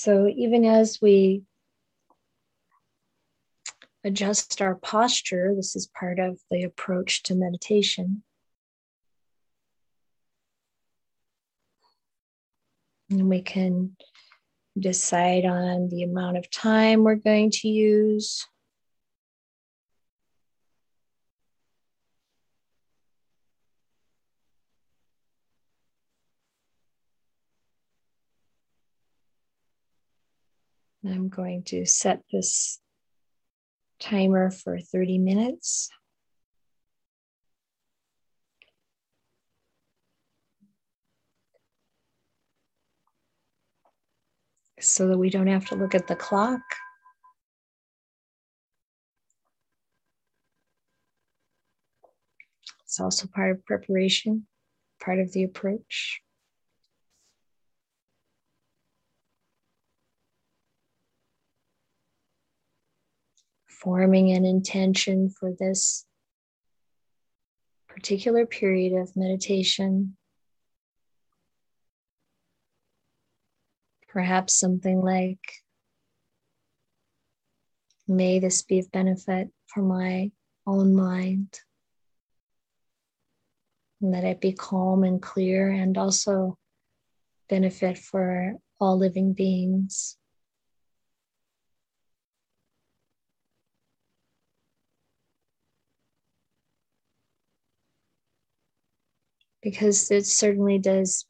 So even as we adjust our posture, this is part of the approach to meditation. And we can decide on the amount of time we're going to use. I'm going to set this timer for 30 minutes. So that we don't have to look at the clock. It's also part of preparation, part of the approach. Forming an intention for this particular period of meditation. Perhaps something like, May this be of benefit for my own mind. And that it be calm and clear and also benefit for all living beings. Because it certainly does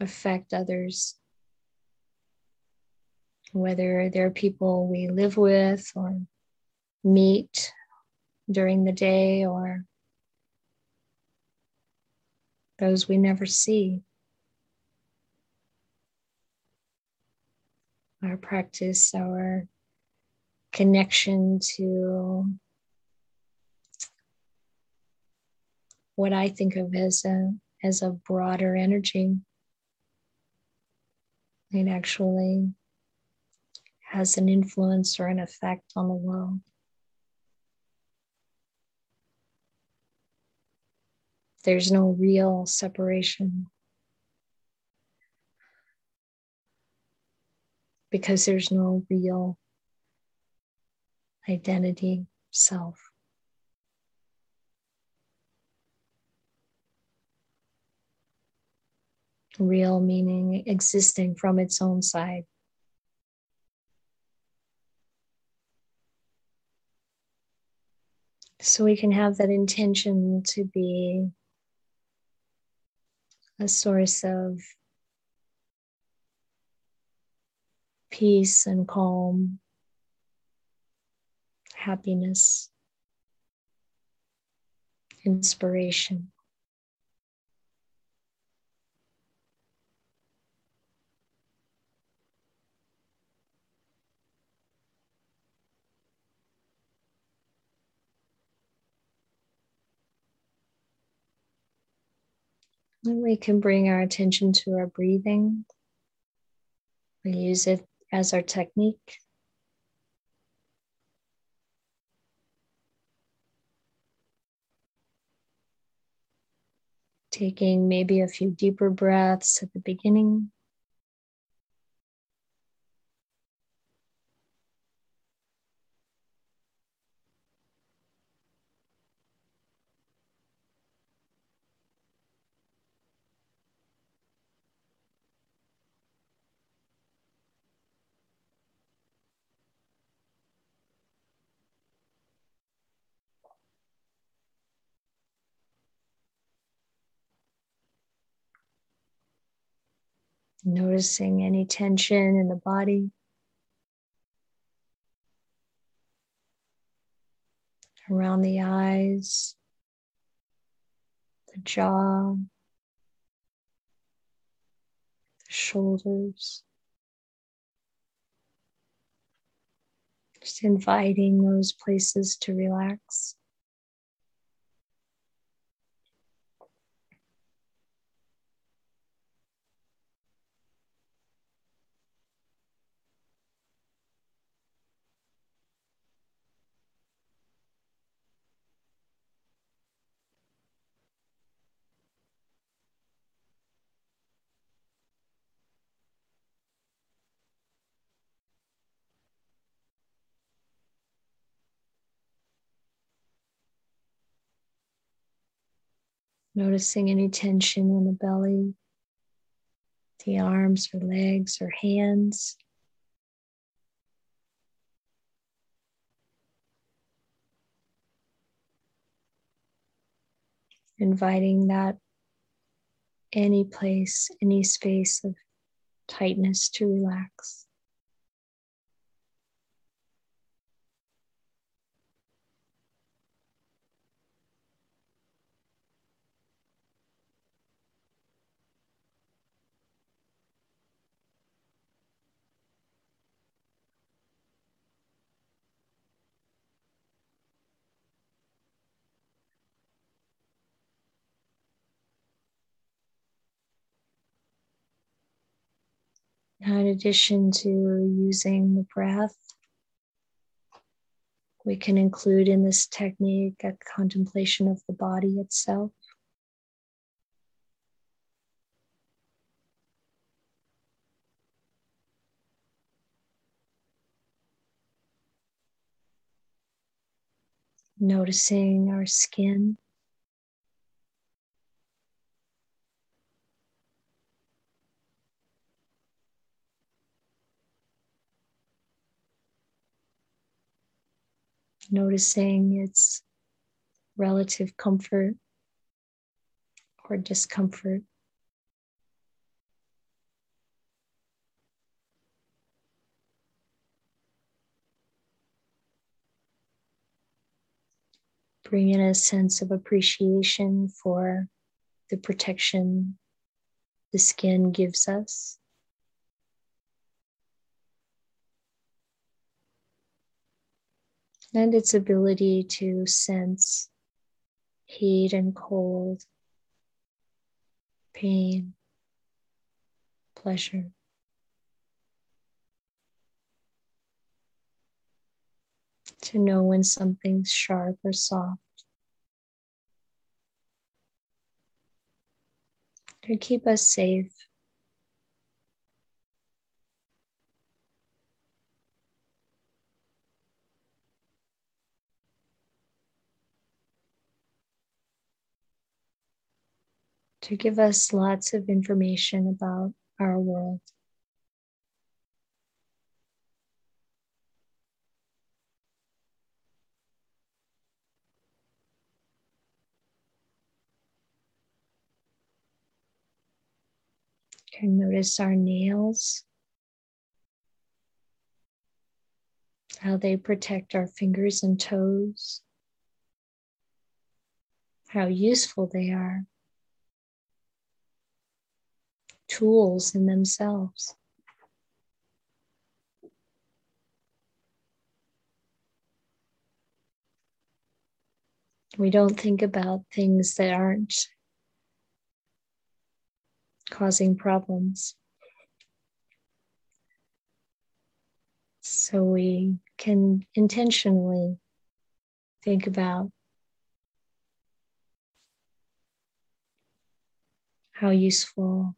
affect others, whether they're people we live with or meet during the day or those we never see. Our practice, our connection to what I think of as a as a broader energy. It actually has an influence or an effect on the world. There's no real separation because there's no real identity, self. Real meaning existing from its own side. So we can have that intention to be a source of peace and calm, happiness, inspiration. We can bring our attention to our breathing. We use it as our technique. Taking maybe a few deeper breaths at the beginning. Noticing any tension in the body. Around the eyes, the jaw, the shoulders. Just inviting those places to relax. Noticing any tension in the belly, the arms or legs or hands. Inviting that any place, any space of tightness to relax. In addition to using the breath, we can include in this technique a contemplation of the body itself. Noticing our skin. Noticing its relative comfort or discomfort. Bring in a sense of appreciation for the protection the skin gives us. And its ability to sense heat and cold, pain, pleasure. To know when something's sharp or soft. To keep us safe. To give us lots of information about our world. can notice our nails, how they protect our fingers and toes, how useful they are tools in themselves. We don't think about things that aren't causing problems. So we can intentionally think about how useful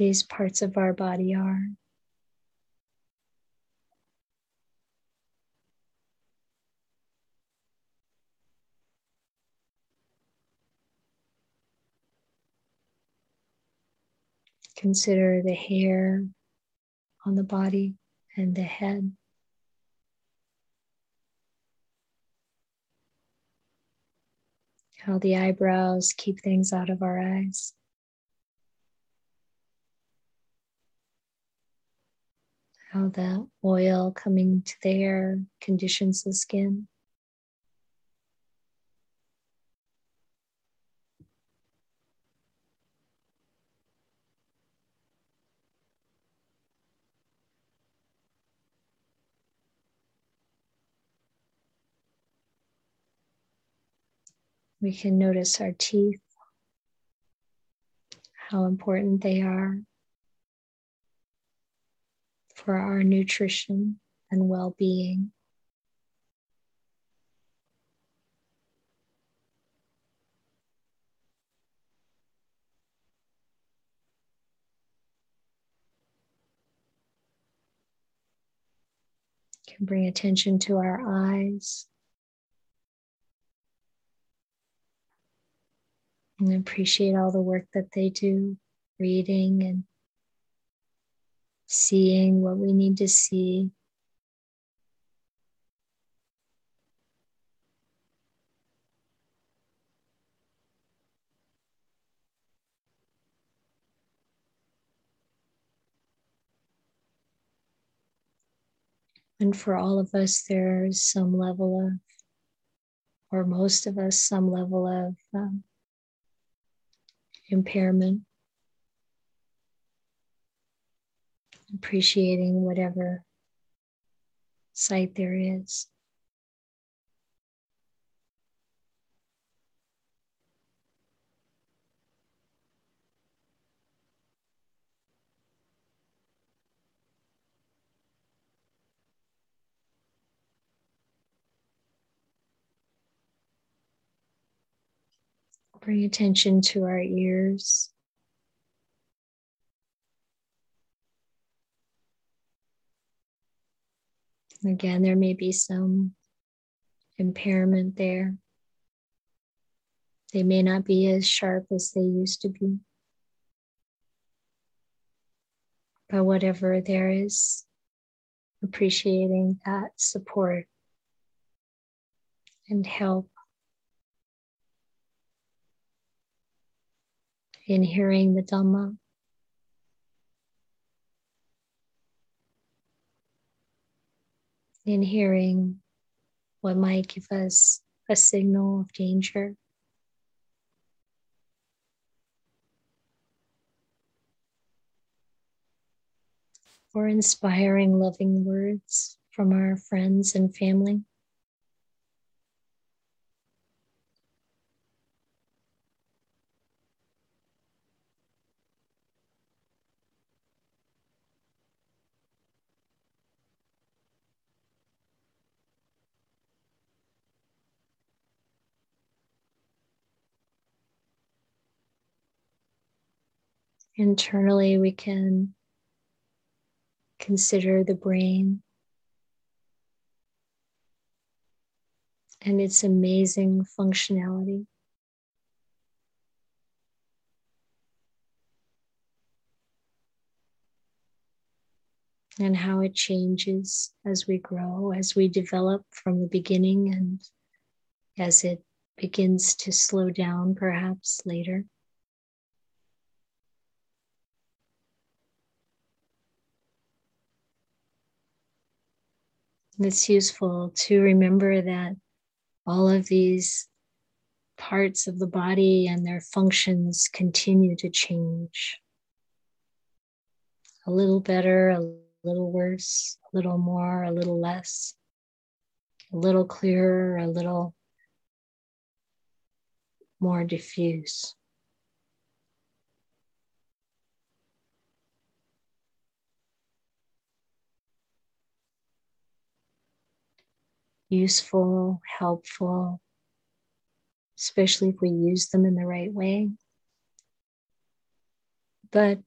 these parts of our body are. Consider the hair on the body and the head. How the eyebrows keep things out of our eyes. How the oil coming to there conditions the skin. We can notice our teeth, how important they are for our nutrition and well being. Can bring attention to our eyes. And appreciate all the work that they do, reading and seeing what we need to see. And for all of us, there's some level of, or most of us, some level of um, impairment. Appreciating whatever sight there is. Bring attention to our ears. Again, there may be some impairment there. They may not be as sharp as they used to be. But whatever there is, appreciating that support and help in hearing the Dhamma. In hearing what might give us a signal of danger. Or inspiring, loving words from our friends and family. Internally we can consider the brain and its amazing functionality. And how it changes as we grow, as we develop from the beginning, and as it begins to slow down perhaps later. It's useful to remember that all of these parts of the body and their functions continue to change. A little better, a little worse, a little more, a little less, a little clearer, a little more diffuse. Useful, helpful, especially if we use them in the right way. But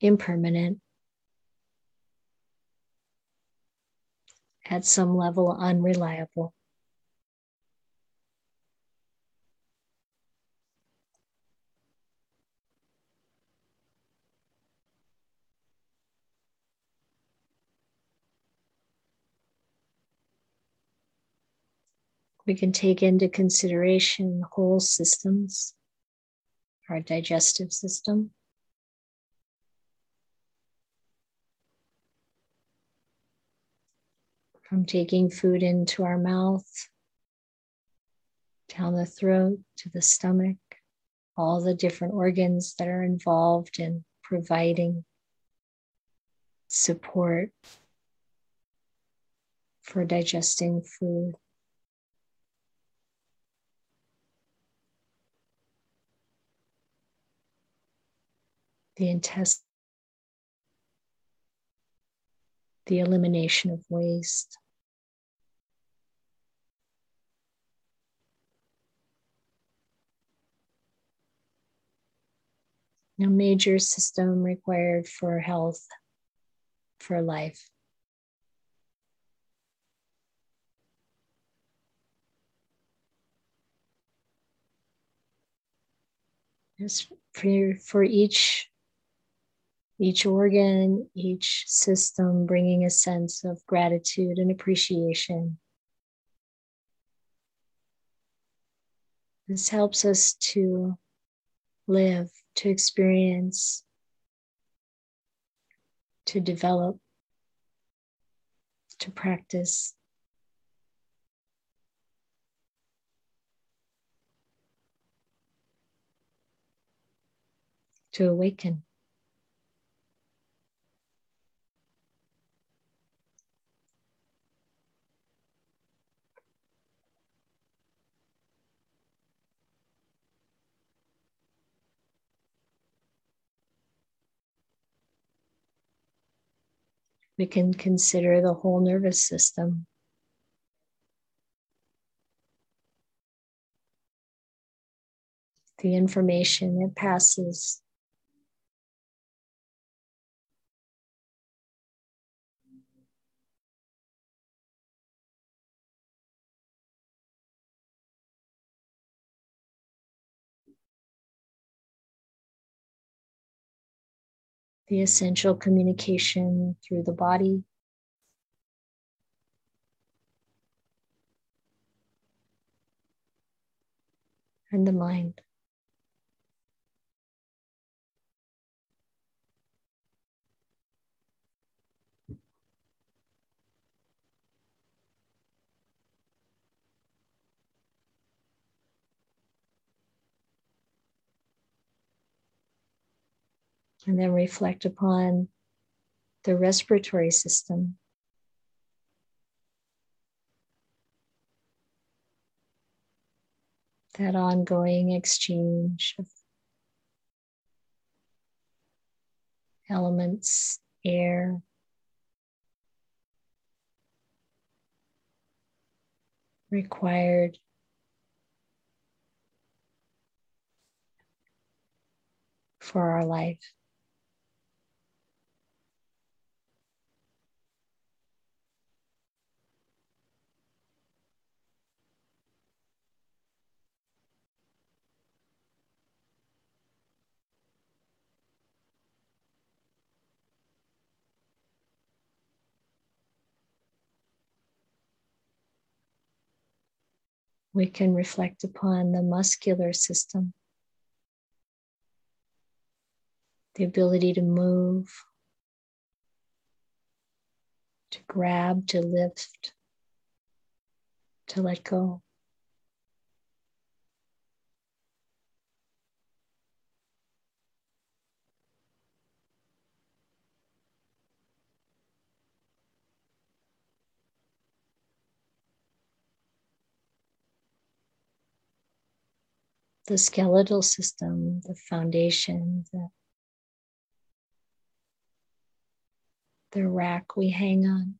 impermanent, at some level, unreliable. We can take into consideration whole systems, our digestive system. From taking food into our mouth, down the throat to the stomach, all the different organs that are involved in providing support for digesting food. The intestine, the elimination of waste. A major system required for health, for life. Just for, for each each organ, each system bringing a sense of gratitude and appreciation. This helps us to live, to experience, to develop, to practice. To awaken. We can consider the whole nervous system. The information it passes the essential communication through the body. And the mind. And then reflect upon the respiratory system. That ongoing exchange of elements, air, required for our life. We can reflect upon the muscular system, the ability to move, to grab, to lift, to let go. The skeletal system, the foundation, the, the rack we hang on.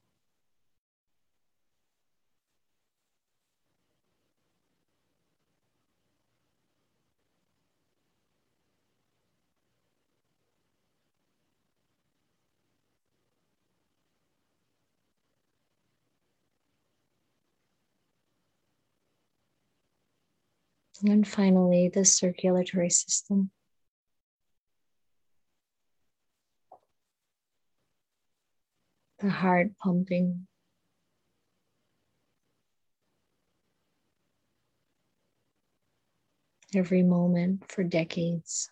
And finally, the circulatory system. The heart pumping. Every moment for decades.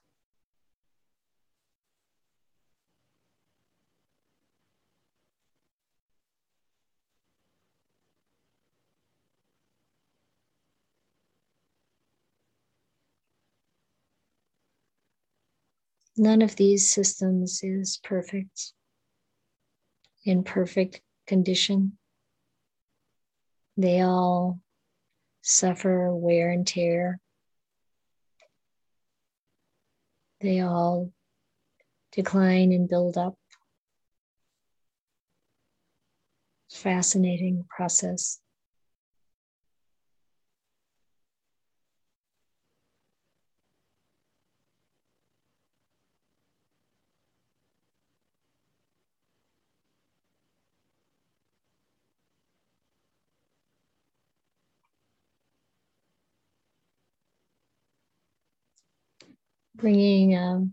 None of these systems is perfect, in perfect condition. They all suffer wear and tear. They all decline and build up. Fascinating process. Bringing an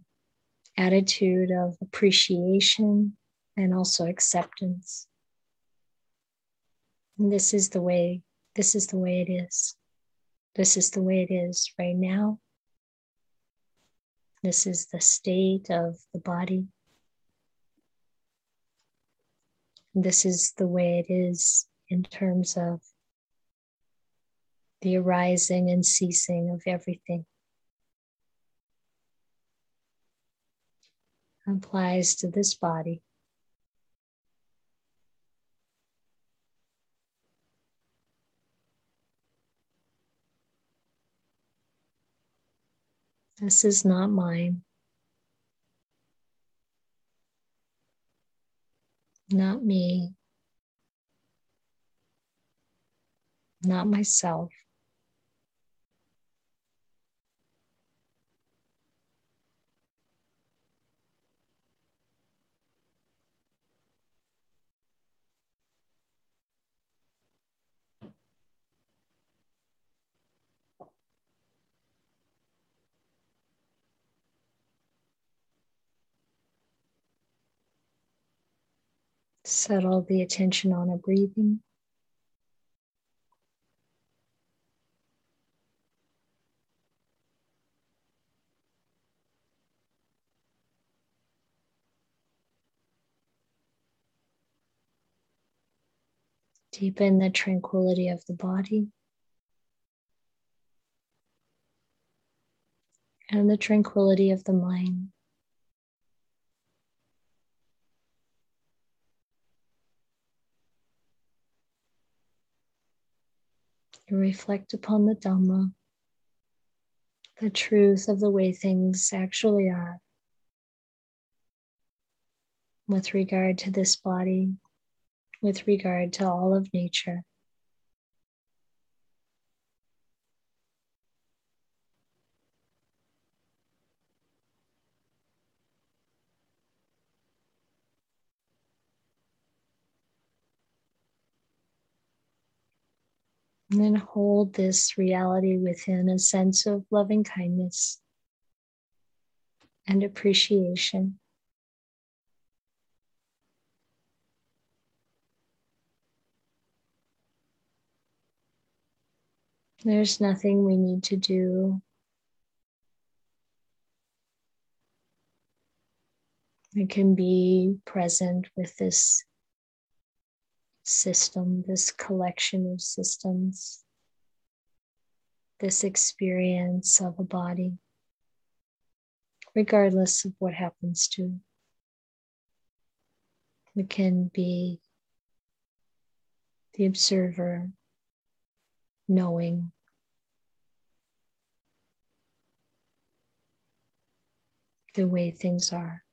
attitude of appreciation and also acceptance. And this is the way, this is the way it is. This is the way it is right now. This is the state of the body. This is the way it is in terms of the arising and ceasing of everything. Applies to this body. This is not mine. Not me. Not myself. Settle the attention on a breathing. Deepen the tranquility of the body and the tranquility of the mind. Reflect upon the Dhamma, the truth of the way things actually are with regard to this body, with regard to all of nature. And then hold this reality within a sense of loving kindness and appreciation. There's nothing we need to do. We can be present with this system, this collection of systems, this experience of a body, regardless of what happens to. it. We can be the observer, knowing. The way things are.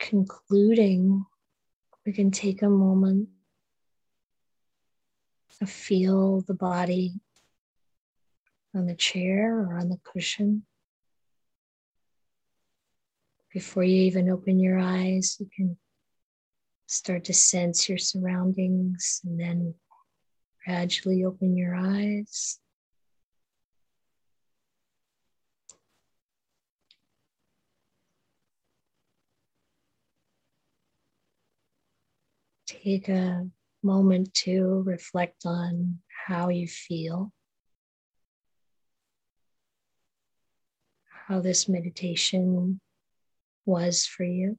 Concluding, we can take a moment to feel the body on the chair or on the cushion. Before you even open your eyes, you can start to sense your surroundings and then gradually open your eyes. Take a moment to reflect on how you feel, how this meditation was for you.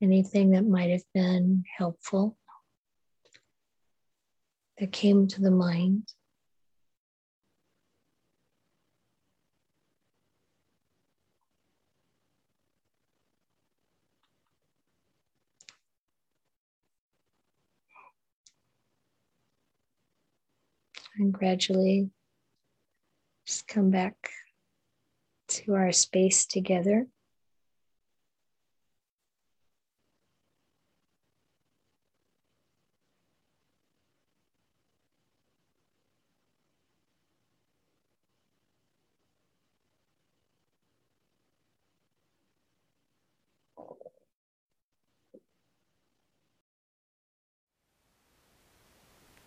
Anything that might have been helpful that came to the mind. and gradually just come back to our space together.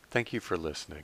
Thank you for listening.